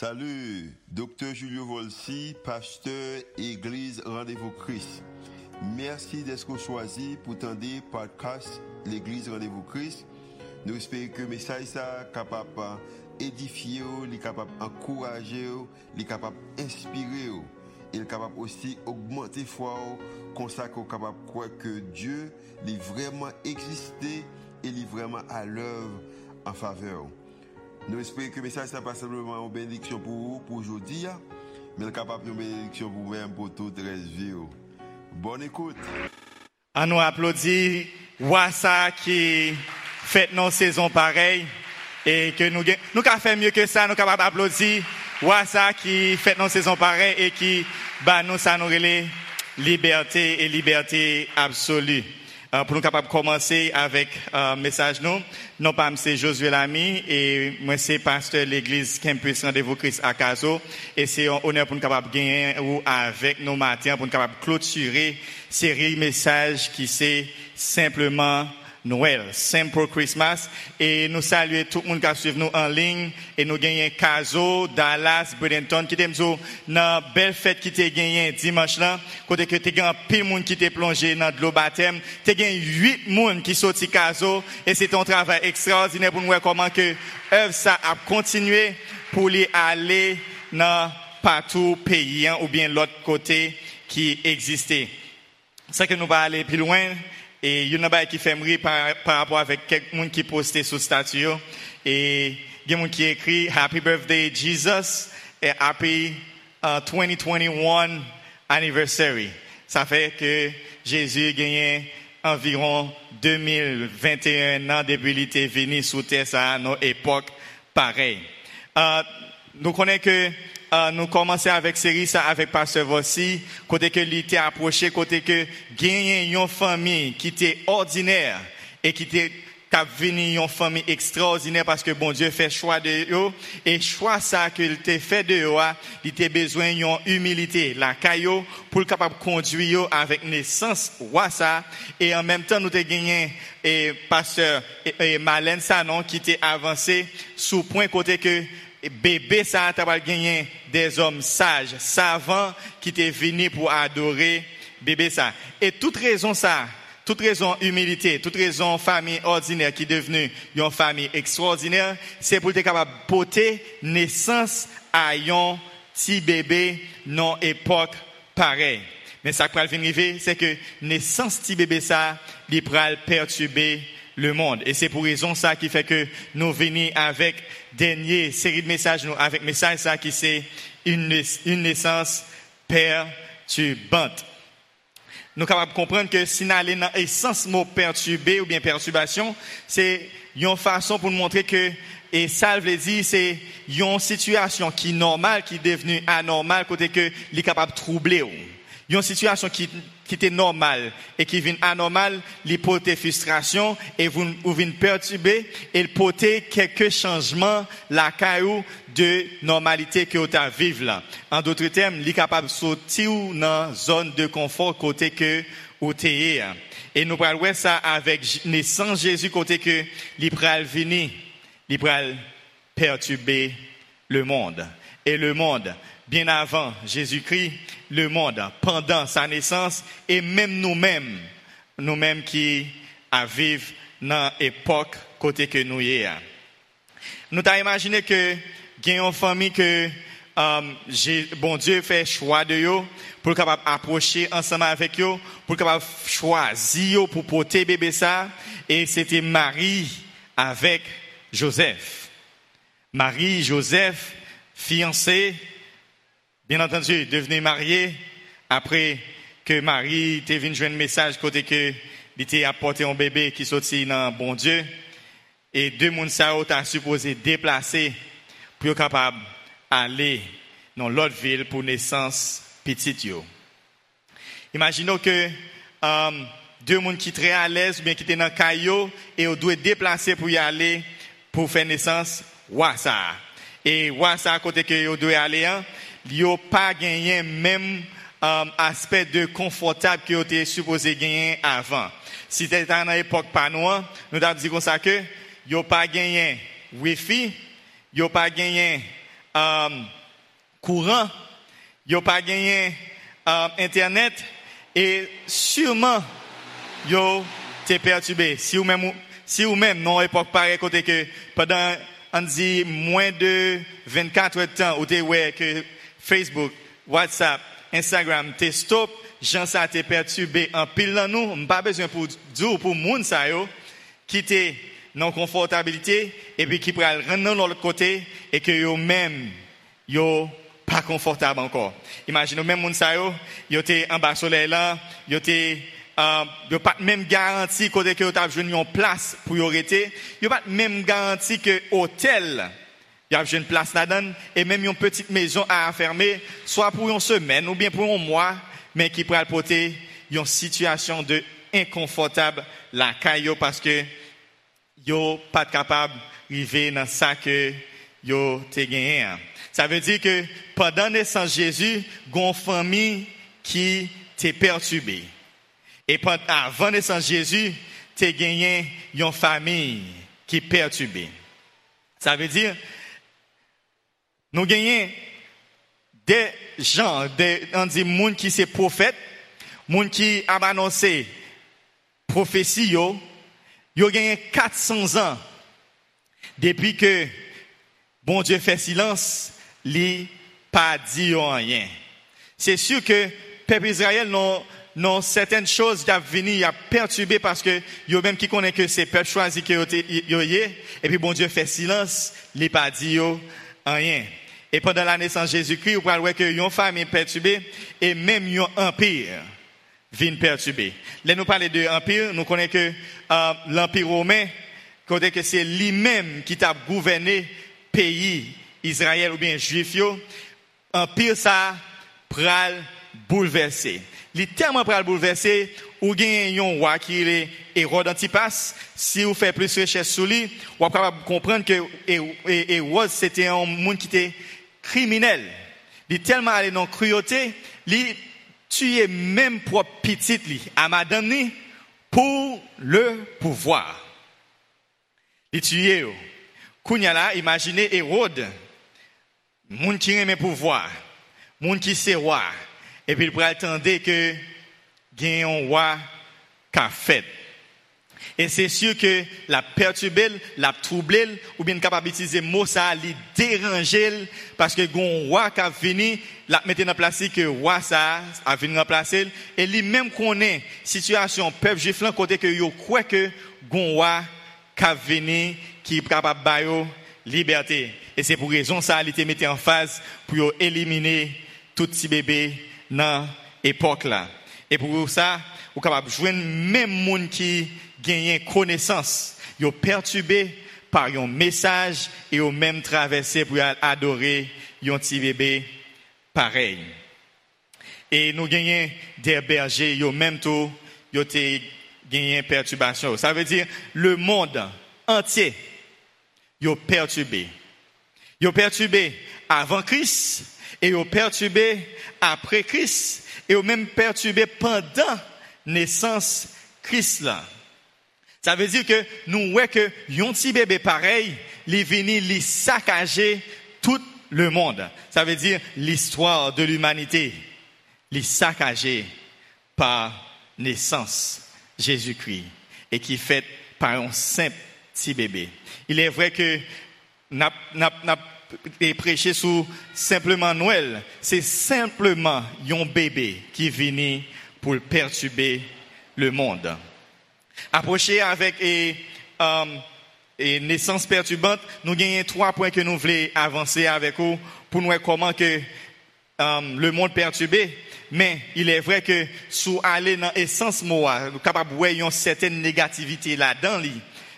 Salut, docteur Julio Volsi, pasteur Église Rendez-vous Christ. Merci d'être choisi pour tendre podcast l'Église Rendez-vous Christ. Nous espérons que le message est capable d'édifier, capable d'encourager, d'inspirer et capable aussi d'augmenter foi, comme ça qu'on capable de croire que Dieu est vraiment existé et est vraiment à l'œuvre en faveur. Nous espérons que le message n'est pas simplement une bénédiction pour vous, pour aujourd'hui, mais capable une bénédiction pour vous-même, pour toute la vie. Bonne écoute. Nous applaudit Wassa qui fait nos saisons pareilles et que nous nous avons fait mieux que ça, nous capables d'applaudir Wassa qui fait nos saisons pareilles et qui nous ça nous liberté et liberté absolue. Euh, pour nous capables de commencer avec un euh, message nous, non pas c'est Josué Lamy et moi c'est pasteur l'église Campus Rendez-vous Christ à Caso. Et c'est un honneur pour nous capables de gagner ou avec nos matins pour nous capables de clôturer série messages qui c'est simplement Noël, Simple Christmas. Et nous saluons tout le monde qui suivi nous en ligne. Et nous gagnons Caso, Dallas, Bradenton, qui t'aime dans belle fête qui t'est gagné dimanche là. Côté que t'es gagné pile monde qui t'est plongé dans de l'eau baptême. T'es gagné huit monde qui sorti Caso. Et c'est un travail extraordinaire pour nous voir comment que œuvre ça a continué pour aller dans partout pays hein, ou bien l'autre côté qui existait. C'est que nous va aller plus loin. Et il y a une qui fait par, par rapport avec quelqu'un qui posté sur statut. Et il y a qui écrit Happy Birthday Jesus et Happy 2021 uh, Anniversary. Ça fait que Jésus a gagné environ 2021 ans depuis qu'il était venu sous terre à nos époques pareilles. Uh, nous connaissons que euh, nous commençons avec série ça avec Pasteur Vossi, côté que l'été approché, côté que gagner une famille qui était ordinaire et qui était qu'a venu une famille extraordinaire parce que bon Dieu fait choix de eux. Et choix ça qu'il t'a fait de eux, il t'a besoin d'une humilité, la caillou pour capable conduire avec naissance ça. Et en même temps nous t'ai gagné et pasteur et, Malène Sanon qui était avancé sous point côté que bébé ça t'a gagné des hommes sages, savants qui étaient venus pour adorer bébé ça. Et toute raison ça, toute raison humilité, toute raison famille ordinaire qui est devenue une famille extraordinaire, c'est pour être capable de porter naissance à un petit bébé non époque pareille. Mais ça qui va arriver, c'est que naissance petit bébé ça, il va perturber le monde. Et c'est pour raison ça qui fait que nous venons avec dernière série de messages, nous, avec message ça qui c'est une, une naissance perturbante. Nous sommes capables de comprendre que si nous allons dans l'essence mot perturbé ou bien perturbation, c'est une façon pour nous montrer que, et ça veut dire, c'est une situation qui est normale, qui est devenue anormale, côté que, est capable de troubler. Une situation qui était normal et qui vient anormal, il porter frustration et vous, vous vient perturber et il porter quelques changements la caillou de normalité que vous vivre là. En d'autres termes, il est capable de sortir dans zone de confort côté que vous Et nous parlons ça avec naissance Jésus côté que il venir, il perturber le monde. Et le monde, bien avant Jésus-Christ, le monde pendant sa naissance et même nous-mêmes, nous-mêmes qui vivons dans l'époque côté que nous y sommes. Nous avons imaginé que a une famille que um, bon Dieu fait choix de eux pour capable approcher ensemble avec eux, pour capable choisir pour porter bébé ça et c'était Marie avec Joseph. Marie, Joseph, fiancés, Bien entendu, devenir marié après que Marie t'ait venu un message côté que il était apporté un bébé qui sortit dans bon Dieu et deux moun sa a supposé déplacer pour être capable aller dans l'autre ville pour naissance petite yo. Imaginons que um, deux moun qui très à l'aise bien qui étaient dans caillou et on doit déplacer pour y aller pour faire naissance wassa. Et wassa côté que on doit aller hein, a pas gagné même um, aspect de confortable que était supposé gagner avant. Si c'était dans l'époque pas nous avons dit comme ça que yo pas gagné wifi, yo pas gagné euh, courant, yo pas gagné euh, internet et sûrement yo t'es perturbé. Si vous même si vous même non époque pareil côté que pendant on dit moins de 24 heures de temps ou t'es ouais que Facebook, WhatsApp, Instagram t'es stop, gens ça t'es perturbé en pile dans nous, pas besoin pour dire pour moun ça quitter non confortabilité et puis qui pourrait rentrer de l'autre côté et que yo même yo pas confortable encore. Imaginez même moun sa yo, yo te en bas soleil là, yo te euh, yo pas même garanti côté que yo t'a une place pour y arrêter, yo pas même garanti que hôtel y a une place là-dedans et même une petite maison à fermer soit pour une semaine ou bien pour un mois mais qui pourrait porter une situation de inconfortable la caillou parce que yo pas capable d'arriver dans ça que yo te gagné. Ça veut dire que pendant naissance Jésus, une famille qui t'est perturbée. Et avant naissance Jésus, t'es gagné une famille qui est perturbée. Ça veut dire, nous gagnons des gens, des, on dit, monde qui c'est prophète, monde qui a annoncé prophétie, yo, yo gagné 400 ans depuis que bon Dieu fait silence, li pas dit rien. C'est sûr que peuple Israël non non certaines choses qui a perturbé parce que yo même qui connaît que c'est peuple choisi que yo et puis bon Dieu fait silence, li pas dit rien. Et pendant la naissance de Jésus-Christ, vous pouvez voir que une famille perturbée et même un empire vient perturber. Là, nous parlons de empire, nous connaissons que euh, l'empire romain, côté que c'est lui-même qui a gouverné pays Israël ou bien juif empire ça pral bouleversé. Il tellement pral bouleversé ou gen un roi qui est Hérode Antipas, si vous faites plus de recherche sur lui, vous pouvez comprendre que Hérode c'était un monde qui était criminel. Il est tellement allé dans la cruauté, il tuait même propre petite à madame pour le pouvoir. Il tuait. Kounya là, imaginez Hérode, monde qui aime pouvoir, monde qui sait roi, et puis il pourrait attendre que gagne un roi qu'a fait. Et c'est sûr que la perturber, la troubler, ou bien capable d'utiliser mot ça, les déranger, parce que gon roi qui a venu, la mettre en place que roi ça a venu remplacer, et lui même connaît situation peuple juif là côté que croit que gon roi qui a venu, qui est capable de liberté. Et c'est pour raison ça, il était mis en phase pour éliminer tout petit bébé dans l'époque là. Et pour ça, vous capable de joindre même monde qui gagne connaissance, yo perturbé par un message et au même traversé pour adorer un petit bébé pareil. Et nous gagnons des bergers, yo même tout, yo te gagné perturbation. Ça veut dire le monde entier, yo perturbé. Yo perturbé avant Christ et yo perturbé après Christ et yo même perturbé pendant naissance Christ. Ça veut dire que nous voyons que un petit bébé pareil, il venu li saccager tout le monde. Ça veut dire l'histoire de l'humanité, li saccager par naissance Jésus-Christ et qui fait par un simple petit bébé. Il est vrai que prêché sous simplement Noël, c'est simplement un bébé qui venu pour perturber le monde. Approcher avec et, euh, naissance perturbante, nous gagnons trois points que nous voulons avancer avec vous pour nous voir comment que euh, le monde perturbé. Mais il est vrai que sous aller dans l'essence nous sommes capables de voir une certaine négativité là-dedans.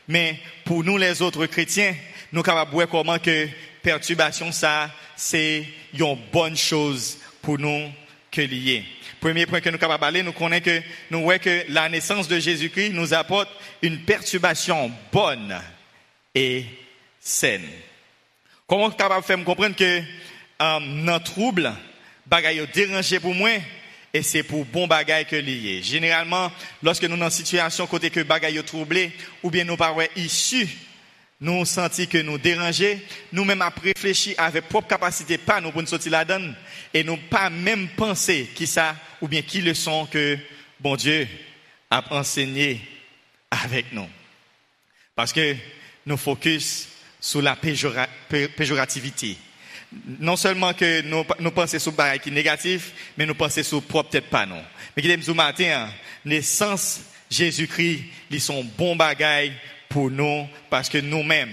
Mais pour nous les autres chrétiens, nous sommes capables de voir comment que perturbation ça, c'est une bonne chose pour nous que lier. Premier point que nous sommes capables nous connaissons que nous voyons que la naissance de Jésus-Christ nous apporte une perturbation bonne et saine. Comment nous de faire comprendre que euh, trouble, bagaille dérangé pour moi, et c'est pour bon bagaille que lié. Généralement, lorsque nous sommes dans une situation côté que bagaille troublé, ou bien nous pas issus nous senti que nous déranger, nous-mêmes à réfléchir avec propre capacité, pas nous pour nous sortir la donne, et nous pas même penser qui ça, ou bien qui le sont que bon Dieu a enseigné avec nous. Parce que nous focus sur la péjorativité. Non seulement que nous, nous pensons sur le qui est négatif, mais nous pensons sur propre tête pas non. Mais qui ce matin, naissance Jésus-Christ, ils sont bons bagailles pour nous parce que nous-mêmes,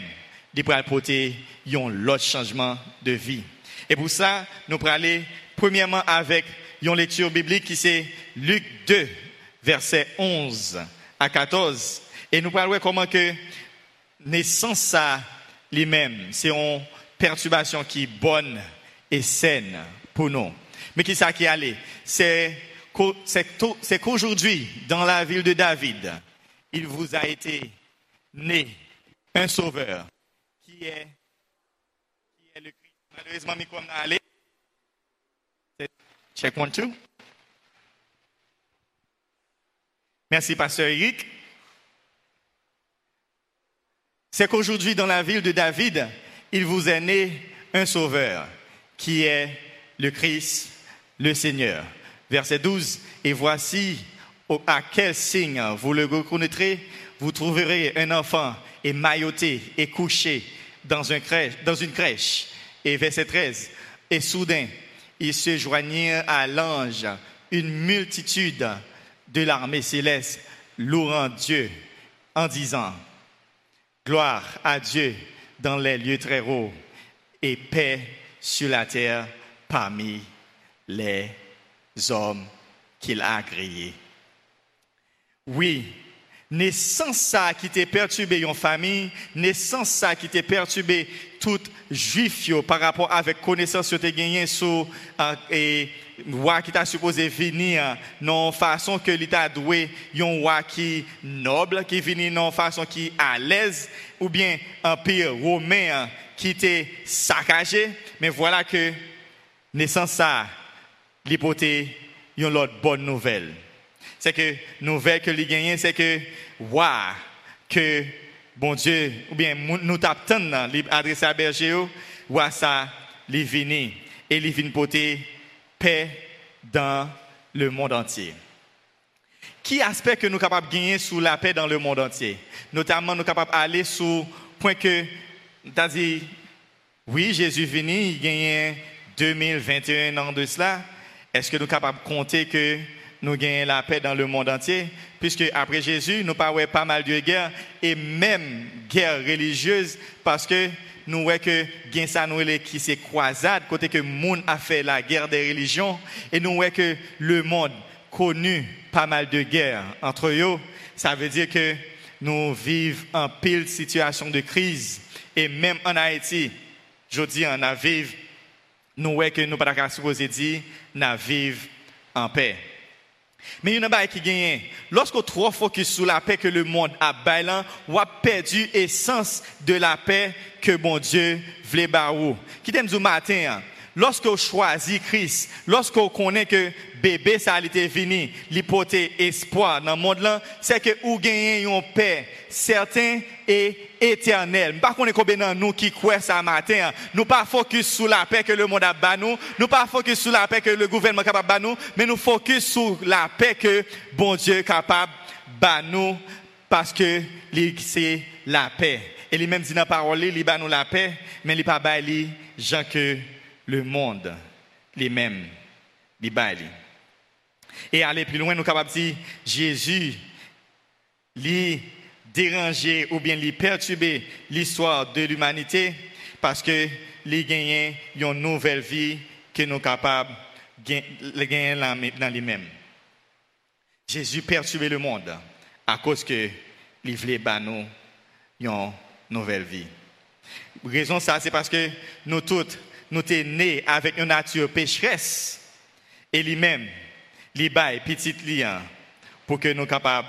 nous pourrons porter un autre changement de vie. Et pour ça, nous pourrons aller premièrement avec une lecture biblique qui c'est Luc 2, verset 11 à 14. Et nous voir comment que naissance ça lui-même, c'est une perturbation qui est bonne et saine pour nous. Mais qui ça qui est allé? C'est qu'aujourd'hui, dans la ville de David, il vous a été né un sauveur qui est, qui est le Christ. Malheureusement, micro m'a allé. Check one, two. Merci, pasteur Eric. C'est qu'aujourd'hui, dans la ville de David, il vous est né un sauveur qui est le Christ, le Seigneur. Verset 12. Et voici à quel signe vous le reconnaîtrez. Vous trouverez un enfant émailloté et couché dans, dans une crèche. Et verset 13. Et soudain, il se joignit à l'ange une multitude de l'armée céleste louant Dieu en disant, Gloire à Dieu dans les lieux très hauts et paix sur la terre parmi les hommes qu'il a créés. Oui, naissance ça qui t'a perturbé une famille, naissance ça qui t'a perturbé tout juif par rapport avec connaissance que tu gagné sur euh, et roi qui t'a supposé venir non façon que l'état doué un roi qui noble qui vient non façon qui à l'aise ou bien un pire romain qui était saccagé mais voilà que naissance ça l'hypothèse une autre bonne nouvelle. C'est que nouvelle que les gagnent, c'est que, waouh, que bon Dieu, ou bien nous t'attendons, adressé à berger, waouh, ça, les vini, et les vini porter paix dans le monde entier. Qui aspect que nous sommes capables de gagner sous la paix dans le monde entier? Notamment, nous sommes capables d'aller sur point que, as dit, oui, Jésus venu, il gagne 2021 ans de cela, est-ce que nous sommes capables de compter que nous gagnons la paix dans le monde entier? Puisque après Jésus, nous parlons pas mal de guerres et même guerres religieuses parce que nous voyons que gain ça nous qui c'est croisade côté que le monde a fait la guerre des religions et nous voyons que le monde connu pas mal de guerres entre eux. Ça veut dire que nous vivons en pile situation de crise et même en Haïti, je dis on a nous voyons que nous ne pouvons pas supposer dire, nous en paix. Mais il y a un qui gagne. Lorsqu'on trop focus sur la paix que le monde a bailant, on a perdu l'essence de la paix que bon Dieu voulait barou. Qui t'aime du matin, hein? lorsqu'on choisit Christ, lorsqu'on connaît que bébé ça a été fini, l'hypothèse espoir dans le monde là, c'est que ou gagner une paix certain et éternel. Par contre, combien nous qui croient ça matin, nous pas focus sur la paix que le monde a ban nous, nous pas sur la paix que le gouvernement est capable nous, mais nous focus sur la paix que bon Dieu est capable de nous. Parce que c'est la paix. Et lui même dit dans la parole, il nous la paix, mais il pas bail gens que le monde les mêmes les Et aller plus loin, nous sommes capables de dire Jésus lui déranger ou bien lui perturber l'histoire de l'humanité parce que les gagnants une nouvelle vie que nous sommes capables de gagner dans les mêmes. Jésus perturbait le monde à cause que les voulait nous une nouvelle vie. La raison ça c'est parce que nous tous nous sommes nés avec une nature pécheresse et lui-même, lui bail petit lien pour que nous capables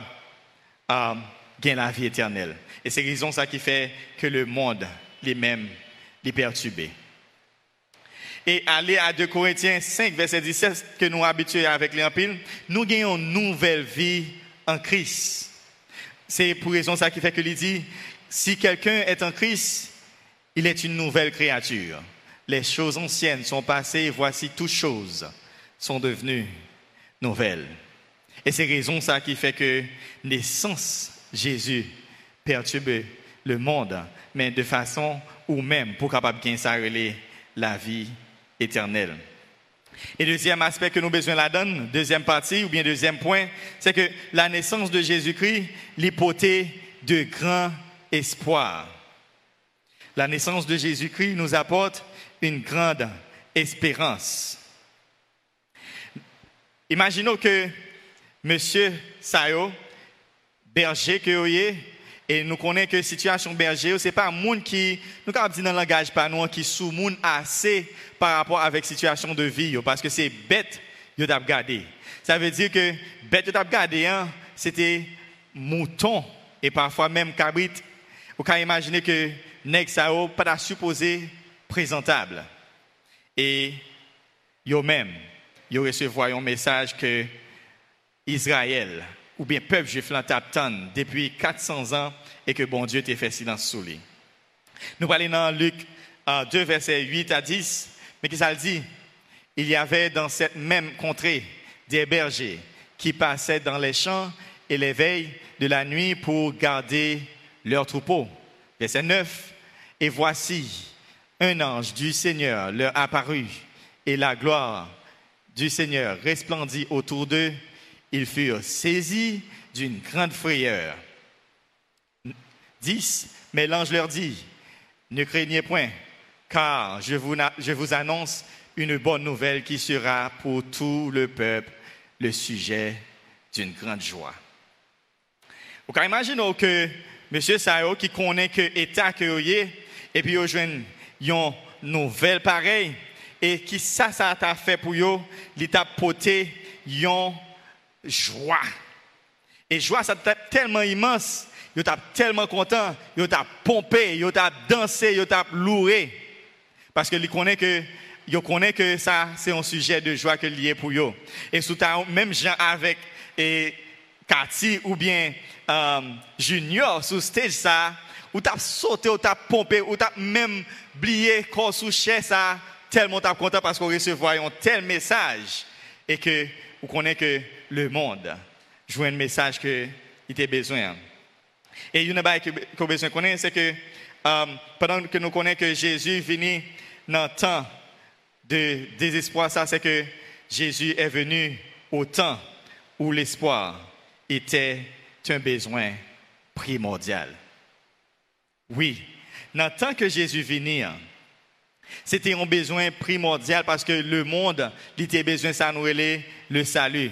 euh, gagner la vie éternelle. Et c'est raison ça qui fait que le monde lui-même est perturbé. Et aller à 2 Corinthiens 5, verset 17, que nous habitués avec les nous gagnons une nouvelle vie en Christ. C'est pour raison ça qui fait que lui dit, si quelqu'un est en Christ, il est une nouvelle créature. Les choses anciennes sont passées, voici toutes choses sont devenues nouvelles. Et c'est raison ça qui fait que naissance Jésus perturbe le monde, mais de façon ou même pour capable de ça la vie éternelle. Et deuxième aspect que nous besoin la donne, deuxième partie ou bien deuxième point, c'est que la naissance de Jésus-Christ, l'hypothèse de grand espoir. La naissance de Jésus-Christ nous apporte une grande espérance. Imaginons que Monsieur Sayo, berger que vous et nous connaissons que situation berger, ce n'est pas un monde qui, nous avons dit dans le langage pas nous, qui sous monde assez par rapport avec situation de vie, parce que c'est bête, vous avez gardé. Ça veut dire que bête, vous avez gardé, hein, c'était mouton et parfois même cabrit. Vous pouvez imaginer que nèg ça pas supposé présentable. Et yo même, yo recevoir un message que Israël ou bien peuple juif l'entend depuis 400 ans et que bon Dieu t'a fait silence sous lui. Nous parlons dans Luc 2, versets 8 à 10, mais qui ça dit? Il y avait dans cette même contrée des bergers qui passaient dans les champs et les veilles de la nuit pour garder leurs troupeaux. Verset 9 Et voici, un ange du Seigneur leur apparut, et la gloire du Seigneur resplendit autour d'eux ils furent saisis d'une grande frayeur. 10. Mais l'ange leur dit, ne craignez point, car je vous, je vous annonce une bonne nouvelle qui sera pour tout le peuple le sujet d'une grande joie. Vous pouvez imaginer que M. Sao, qui connaît que l'État que et puis a une nouvelle pareille, et qui ça, ça a fait pour eux, l'État poté, une joie. Et joie, ça tellement immense. Yo t'a tellement content, yo t'a pompé, yo t'a dansé, yo t'a loué. Parce que il connaît que ça c'est un sujet de joie que lié pour yo. Et sous même gens avec et Cathy ou bien euh, Junior sous stage ça, ou t'as sauté, ou t'as pompé, ou t'as même oublié corps sous ça, tellement t'as content parce qu'on recevait un tel message et que vous connaissez que le monde joue un message qu'il a besoin. Et une chose que besoin connaître, c'est que euh, pendant que nous connaissons que Jésus est venu dans le temps de désespoir, ça c'est que Jésus est venu au temps où l'espoir était un besoin primordial. Oui, dans le temps que Jésus est venu, c'était un besoin primordial parce que le monde, il était besoin de le salut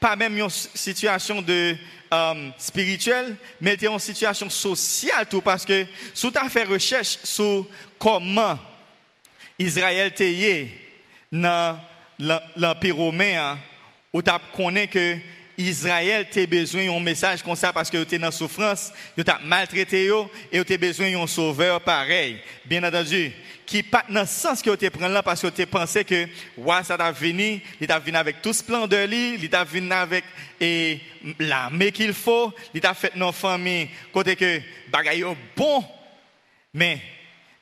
pas même une situation de euh, spirituelle, mais était une situation sociale tout parce que tu as fait recherche sur comment Israël était dans l'Empire romain, hein, où tu connais que Israël a besoin d'un message comme ça parce que es dans souffrance, tu as maltraité et tu as besoin d'un sauveur pareil. Bien entendu, qui pas dans le sens que tu prends là parce que tu pensais que ouais, ça t'a venu, il t'a venu avec tout splendeur, il t'a venu avec et l'armée qu'il faut, il t'a fait nos familles, côté que bagaille bon, mais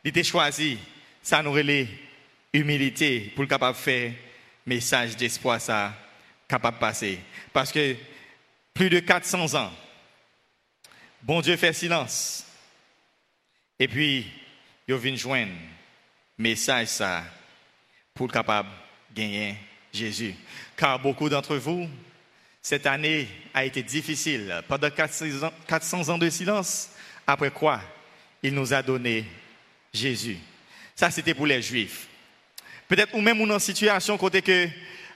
il t'a choisi, ça nous relève humilité pour le capable faire message d'espoir ça capable passer. Parce que plus de 400 ans, bon Dieu fait silence. Et puis, il vient joindre message ça pour capable gagner Jésus. Car beaucoup d'entre vous, cette année a été difficile. Pendant 400 ans de silence, après quoi il nous a donné Jésus. Ça, c'était pour les Juifs. Peut-être ou même dans une situation côté que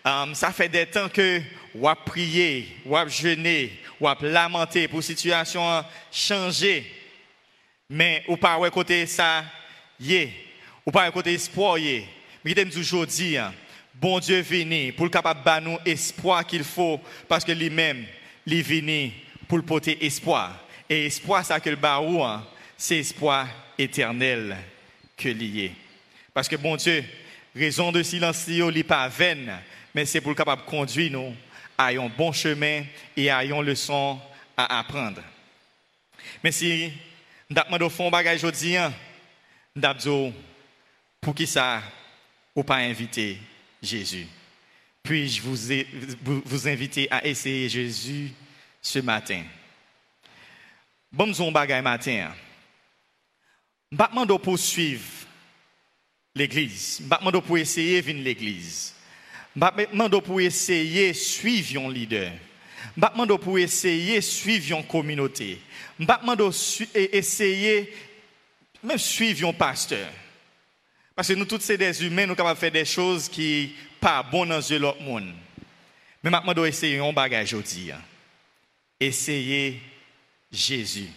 um, ça fait des temps que ou a prié, ou a jeûné, ou a lamenté pour situation changer. Mais ou pas ouais côté ça y ou pas côté espoir Mais je aujourd'hui hein, bon Dieu venu pour le capable de nous espoir qu'il faut parce que lui-même il est venu pour le porter espoir. Et espoir ça que le baou hein, c'est espoir éternel que lié. Parce que bon Dieu raison de silence n'est pas vaine mais c'est pour le capable de conduire nous à un bon chemin et à une leçon à apprendre. Mais si Ndap de fond bagay jodi an, ndap zo pour qui ça ou pas inviter Jésus. Puis-je vous, inviter à essayer Jésus ce matin? Bon, nous bagay matin. M'pa de poursuivre l'église. M'pa de pour essayer venir l'église. M'pa de pour essayer suivre leader. M'pa de pour essayer suivre une communauté. M'pa de essayer même suivre un pasteur. Parce que nous tous c'est des humains, nous sommes capables de faire des choses qui pas bonnes dans yeux l'autre monde. Mais maintenant, dois essayer un bagage aujourd'hui. Hein. Essayez Jésus.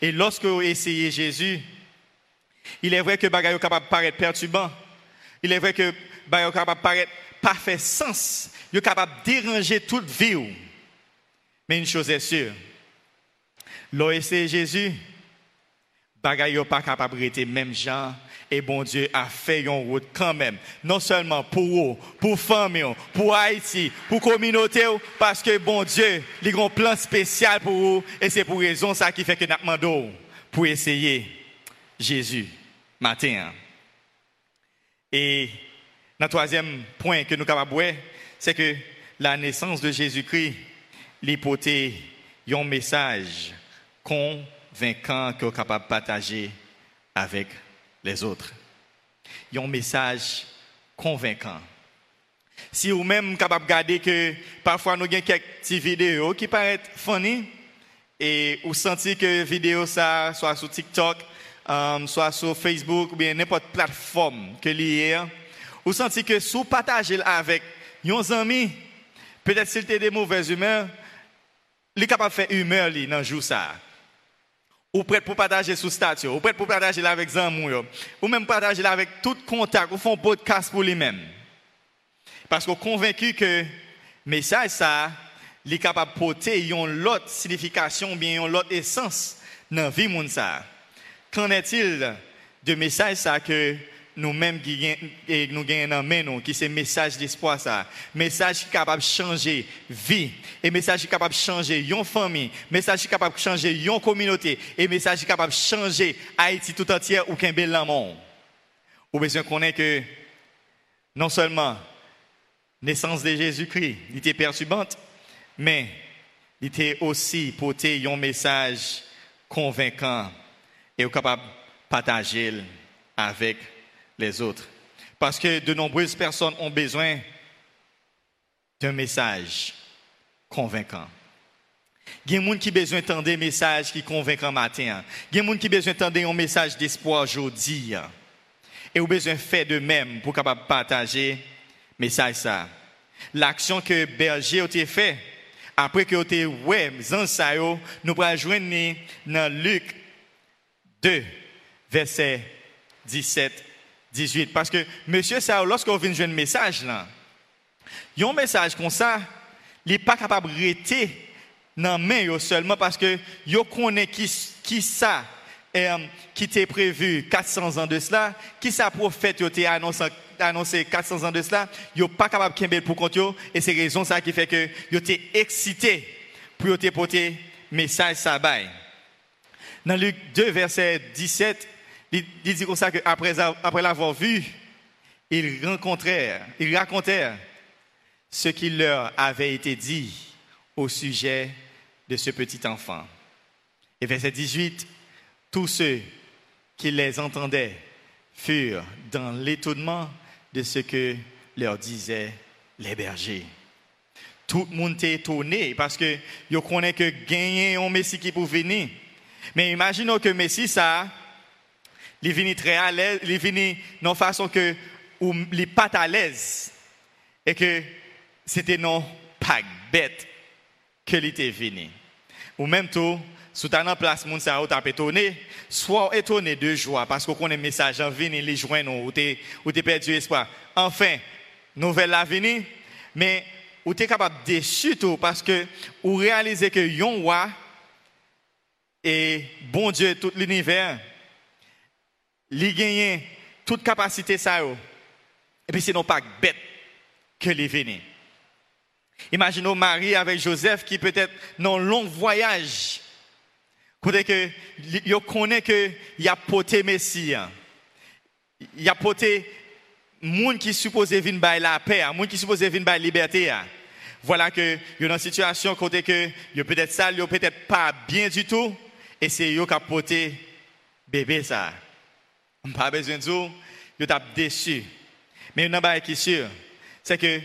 Et lorsque vous essayez Jésus, il est vrai que bagage est capable de paraître perturbant. Il est vrai que bagage est capable de paraître parfait sens. Il est capable de déranger toute vie. Mais une chose est sûre. Lorsque Jésus, n'est pas capable même gens et bon Dieu a fait une route quand même. Non seulement pour vous, pour famille, pour Haïti, pour communauté, parce que bon Dieu, il a un plan spécial pour vous. Et c'est pour raison ça qui fait que nous pour essayer Jésus matin. Et le troisième point que nous avons c'est que la naissance de Jésus-Christ, l'hypothèse, un message convaincant que nous sommes capables de partager avec les autres. Il y a un message convaincant. Si vous-même capable de garder que parfois nous avons quelques petites vidéos qui paraissent funny et vous sentez que vidéo ça soit sur TikTok, um, soit sur Facebook ou bien n'importe plateforme que lié, vous sentez que si vous partagez avec vos amis, peut-être s'il était des mauvaises humeurs, il est capable de faire humeur dans le jour ça ou prêt pour partager sur statut, ou prêt pour partager avec Zamou, ou même partager avec tout contact, ou font podcast pour lui-même. Parce qu'on est convaincu que message ça, il est capable de porter une autre signification, bien une autre essence dans la vie de. Qu'en est-il de message ça que nous-mêmes qui nous gagnons dans nous, qui c'est message d'espoir ça, message capable de changer vie, et message capable de changer une famille, message capable de changer une communauté, et message capable de changer Haïti tout entière ou qu'un bel monde. Ou besoin connaître que non seulement naissance de Jésus-Christ, était perturbante, mais il était aussi porté un message convaincant et capable de partager avec les autres. Parce que de nombreuses personnes ont besoin d'un message convaincant. Il y a des gens qui ont besoin d'entendre des messages qui convainquent matin. Il y a des gens qui ont besoin d'entendre un message d'espoir aujourd'hui. Et ont besoin de faire de même pour capable partager message ça. L'action que berger a fait après que été ouais, nous allons joindre dans Luc 2 verset 17 18. Parce que, monsieur, ça, lorsqu'on vient jouer un message, là, un message comme ça, il n'est pas capable de rester dans main seulement parce que yo connaît qui, qui ça, euh, qui était prévu 400 ans de cela, qui ça prophète a annoncé, annoncé 400 ans de cela, yo pas capable de pour compte et c'est raison ça qui fait que yo été excité pour te porter message ça Dans Luc 2 verset 17 il, dit comme ça qu'après après l'avoir vu, ils rencontrèrent, ils racontèrent ce qui leur avait été dit au sujet de ce petit enfant. Et verset 18, tous ceux qui les entendaient furent dans l'étonnement de ce que leur disaient les bergers. Tout le monde était étonné parce que ils connaissent que gagner un Messie qui pour venir. Mais imaginons que Messie, ça, il venu très à l'aise, il venu de façon que où il pas à l'aise et que c'était non pas bête que il était venu. Ou même tout, sous ta place, moun sa ou t'a étonné, soit étonné de joie parce qu'on connaît message en les joindre ou t'es ou t'es perdu espoir. Enfin, nouvelle la venue, mais ou t'es capable de tout parce que ou réaliser que yon roi et bon Dieu tout l'univers li gagne toute capacité ça et puis c'est non pas bête que les venir. Imaginons Marie avec Joseph qui peut-être dans long voyage Côté que, yo connaît que y a porté Messie. Il a porté monde qui supposé venir by la paix, monde qui supposé venir by liberté. Voilà que y a une situation côté que yo peut-être sale, yo peut-être pas bien du tout et c'est yo qui a porté bébé ça. Pas besoin de dire, yo t'a déçu. Mais une chose qui est sûr, c'est que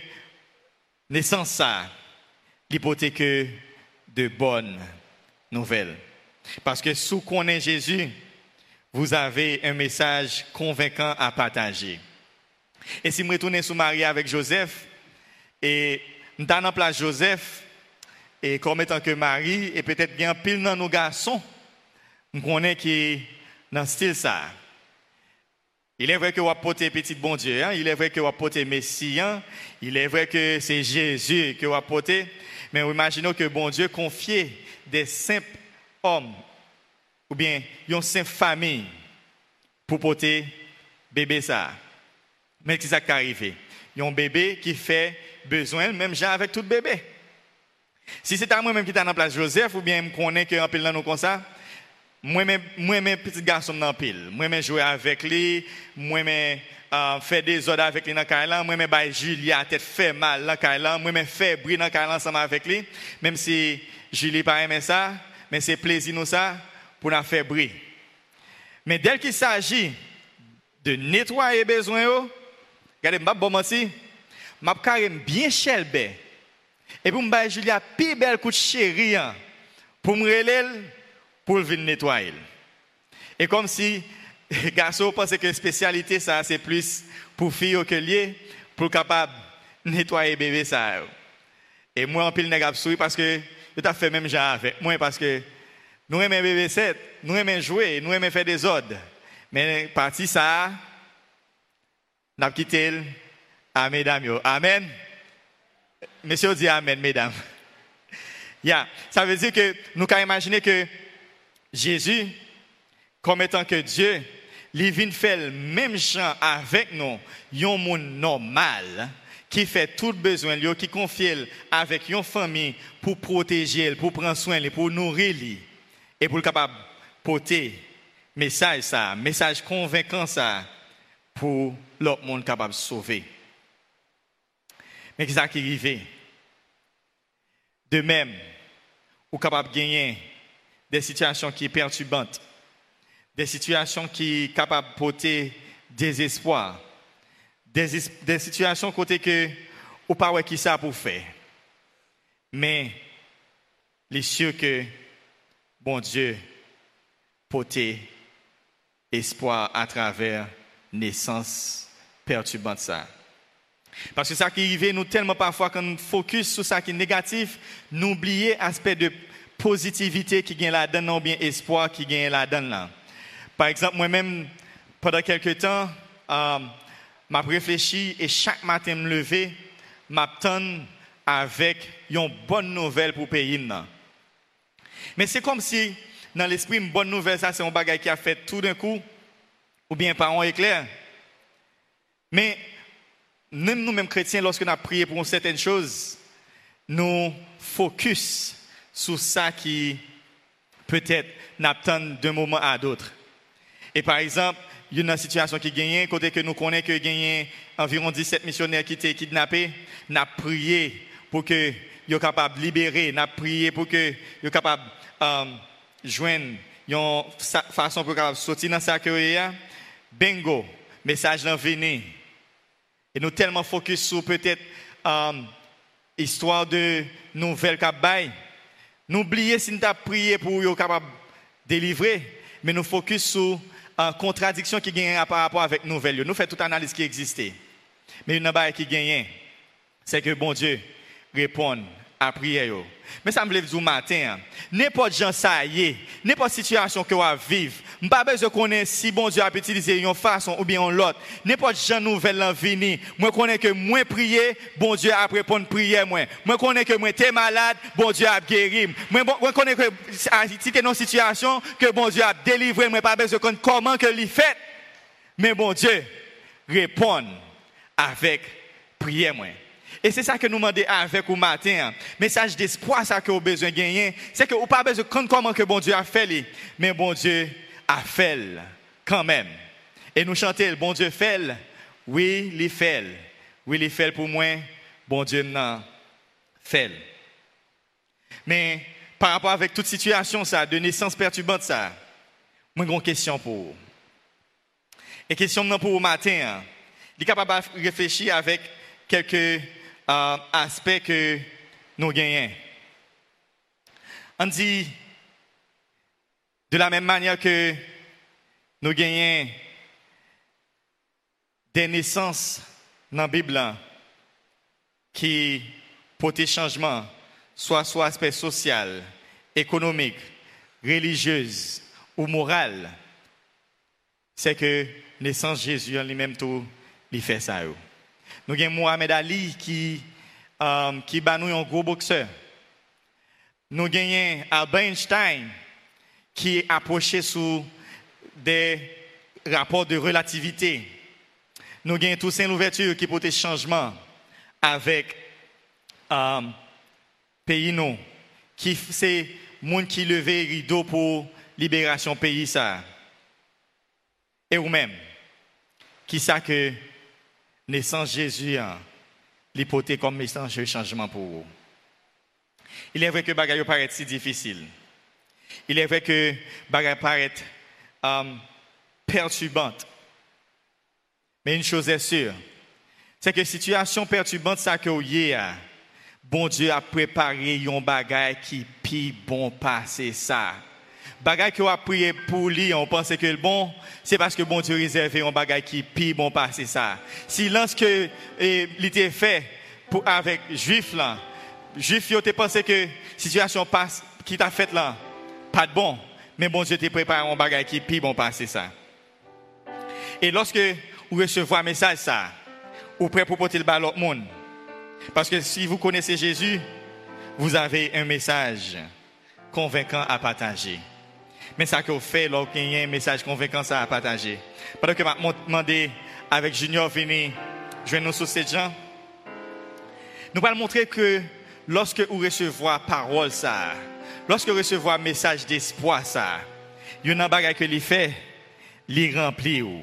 naissance ça, l'hypothèque que de bonnes nouvelles. Parce que sous qu'on est Jésus, vous avez un message convaincant à partager. Et si je retourne sur Marie avec Joseph, et nous en place Joseph, et comme étant que Marie, et peut-être bien pile dans nos garçons, nous connaissons qui dans ce style ça. Il est vrai que vous apportez petit bon Dieu, hein? il est vrai que vous apportez Messie, hein? il est vrai que c'est Jésus que vous apportez, mais imaginons que bon Dieu confie des simples hommes ou bien une simple famille pour porter bébé ça. Mais qu'est-ce qui est arrivé? Un bébé qui fait besoin, même avec tout bébé. Si c'est à moi-même qui est en place Joseph, ou bien je connais qu'un peu nous comme ça, moi, moi, mes petits garçons dans pile. Moi, je jouer avec lui. Moi, je euh, faire des ordres avec lui dans le Moi, je vais Julia tête fait mal dans le Moi, je fais bruit dans le ensemble avec lui. Même si Julie pas aimé ça, mais c'est plaisir nous ça pour nous faire bruit. Mais dès qu'il s'agit de nettoyer besoin, regardez, je bon menti, je carrément bien chelbe. Et pour me Julia, plus belle coup de chérie, hein, pour me relayer pour venir nettoyer. Et comme si les garçons pensaient que la spécialité, ça, c'est plus pour filles que lié, pour capable nettoyer bébé ça. Et moi, en pile, je parce que je t'ai fait même genre avec moi, parce que nous aimons bébé 7, nous aimons jouer, nous aimons faire des ordres. Mais parti ça, nous avons quitté à mesdames. Amen. Monsieur dit Amen, mesdames. Yeah. Ça veut dire que nous pouvons imaginer que Jésus, comme étant que Dieu, il vient faire le même genre avec nous, un monde normal, qui fait tout besoin, qui confie avec une famille pour protéger, pour prendre soin, pour nourrir, et pour capable porter message ça, message convaincant ça, pour l'autre monde capable de sauver. Mais qu'est-ce qui arrive? De même, ou capable de gagner des situations qui sont perturbantes, des situations qui sont capables de porter désespoir, des, situations côté que ou pas qui ça pour faire. Mais les sûr que bon Dieu porter espoir à travers naissance perturbante ça. Parce que ça qui arrive, nous tellement parfois quand nous focus sur ça qui est négatif, nous oublions l'aspect de positivité qui gagne là-dedans, ou bien espoir qui gagne là-dedans. Par exemple, moi-même, pendant quelques temps, euh, m'a réfléchi et chaque matin me lever, m'attendre avec une bonne nouvelle pour le pays. Mais c'est comme si, dans l'esprit, une bonne nouvelle, c'est un bagage qui a fait tout d'un coup, ou bien par un éclair. Mais même nous-mêmes chrétiens, lorsque nous prié pour certaines choses, nous focus sur ça qui peut-être n'attend d'un moment à d'autre. Et par exemple, il y a une situation qui gagne, côté que nous connaissons que gagne environ 17 missionnaires qui étaient kidnappés, n'a prié pour que soient capables de libérer, n'a prié pour que soient capables de euh, joindre une façon pour sortir dans sa carrière. Bingo, message dans venu. Et nous tellement focus sur peut-être euh, histoire de nouvelles cap N'oubliez si nous avons prié pour être capable de délivrer, mais nous focus sur la contradiction qui gagne par rapport avec nouvelle. Nous faisons toute analyse qui existait. Mais une qui gagne, c'est que bon Dieu répond à prière. Mais ça me lève du matin. Hein. N'importe gens ça y est, n'importe situation que vous vivre, pas besoin de connaître si bon Dieu a utilisé une façon ou bien l'autre. N'importe gens nouvelle en venir. Moi connais que moi prier, bon Dieu a répondu prière moi. Moi connais que moi t'es malade, bon Dieu a guéri. Moi connais que si t'es dans une situation que bon Dieu a délivré, moi pas besoin de connaître comment que l'y fait. Mais bon Dieu répond avec prière moi. Et c'est ça que nous demandons avec au matin. Message d'espoir, ça que vous besoin de gagner. C'est que vous pas besoin de comment que bon Dieu a fait, mais bon Dieu a fait quand même. Et nous chantons, bon Dieu fait, oui, il fait. Oui, il fait pour moi, bon Dieu n'a fait. Mais par rapport avec toute situation, ça, de naissance perturbante, ça, moi, j'ai une question pour vous. Et question pour vous matin, hein. il est capable de réfléchir avec quelques euh, aspects que nous gagnons. On dit, de la même manière que nous gagnons des naissances dans la Bible qui portent changement, soit sur aspect social, économique, religieux ou moral, c'est que naissance Jésus en lui-même tout, il fait ça. Nous avons Mohamed Ali qui, um, qui bat nous un gros boxeur. Nous avons Albert Einstein qui approché sous des rapports de relativité. Nous avons Toussaint Louverture qui porte changement avec um, pays qui c'est monde qui levait rideau pour libération pays ça. Et vous-même, qui sait que naissance Jésus, hein, l'hypothèse comme message de changement pour vous. Il est vrai que bagaille paraît si difficile. Il est vrai que bagaille paraît um, perturbante. Mais une chose est sûre, c'est que situation perturbante ça que vous bon Dieu a préparé un bagage qui pi bon passer ça. Bagage que a prié pour lui, on pense que le bon, c'est parce que bon Dieu réservé un bagage qui pi bon passer ça. Si lorsque il était fait avec juif là, juif yo te pensé que situation qui t'a fait là, pas de bon, mais bon Dieu t'a préparé un bagage qui pi bon passer ça. Et lorsque vous recevez un message ça, vous prêt pour le bal à l'autre monde. Parce que si vous connaissez Jésus, vous avez un message convaincant à partager. Mais ça que vous faites lorsqu'il y a un message convaincant à partager. Pendant que je demandé avec Junior venir joindre nous sur ces gens, nous allons montrer que lorsque vous recevez parole ça, lorsque vous recevez message d'espoir ça, il y a un bagage que lui fait, lui remplit ou.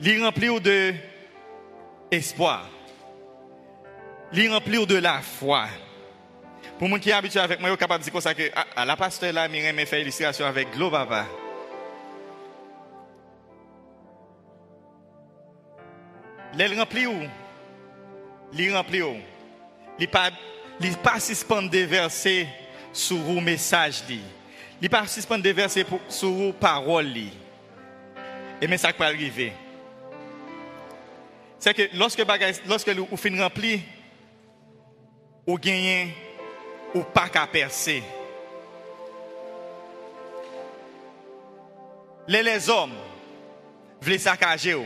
Lui remplit de espoir. Lui remplir de la foi. Pour moi qui est habitué avec moi, je suis capable de dire ça que ah, la pasteur là, Myriam me fait illustration avec Glo Papa. Les remplit où? Les remplit où? Les pas, les suspendre des versets sur le message li. Les pas suspendre des versets sur le parole li. Et mais ça peut arriver c'est que lorsque lorsque vous finissez rempli, vous gagnez ou pas qu'à percer. Les, les hommes veulent saccager,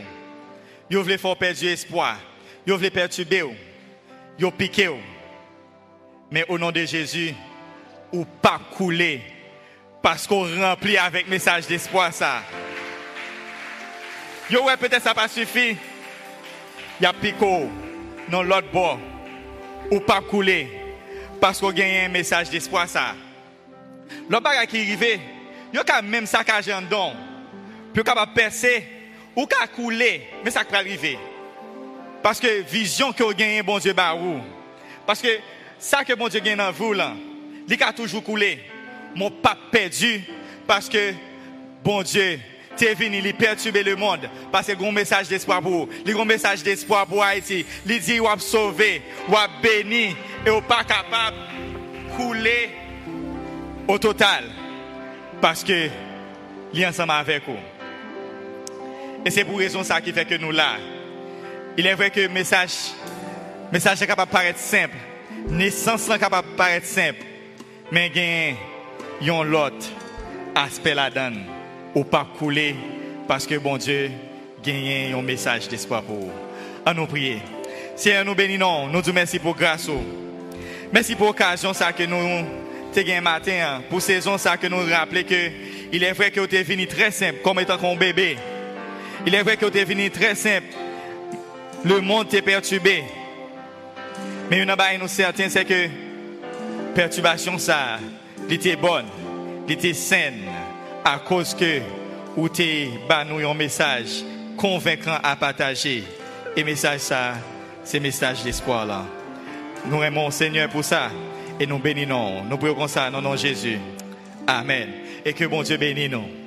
ils veulent faire perdre espoir, ils veulent perturber, ils piquer. Mais au nom de Jésus, ou pas couler. Parce qu'on remplit avec message d'espoir ça. Yo ouais peut-être ça pas suffit y a pico dans l'autre bord. Ou pas couler parce qu'on gagne un message d'espoir ça. Le bagage qui arrive, il y a même saccage en don. Puis capable percer ou qu'à couler, mais ça peut arriver. Parce que vision que vous gagnez bon Dieu ba Parce que ça que bon Dieu gagne dans vous là, il a toujours coulé. Mon pas perdu parce que bon Dieu tu es venu, il perturber le monde. Parce que un message d'espoir pour vous. Il un message d'espoir pour Haïti. Il dit, vous sauvé, vous béni, et vous pas capable de couler au total. Parce que, est ensemble avec vous. Et c'est pour raison ça qui fait que nous là. Il est vrai que le message, message est capable de paraître simple. Naissance est capable de paraître simple. Mais il y a un autre aspect là-dedans ou pas couler parce que bon Dieu gagne un message d'espoir pour vous. À nous prier. Seigneur, nous bénissons, nous disons merci pour grâce. Merci pour l'occasion que nous avons matin, hein. pour saison ça que nous rappelons que il est vrai que vous êtes venu très simple, comme étant un bébé. Il est vrai que vous êtes venu très simple, le monde t'est perturbé. Mais une nous certain, c'est que perturbation ça, était bonne, était saine, à cause que ou t'es nous un message convaincant à partager. Et message ça, c'est message d'espoir là. Nous aimons Seigneur pour ça et nous bénissons. Nous prions comme ça dans nom Jésus. Amen. Et que bon Dieu bénisse nous.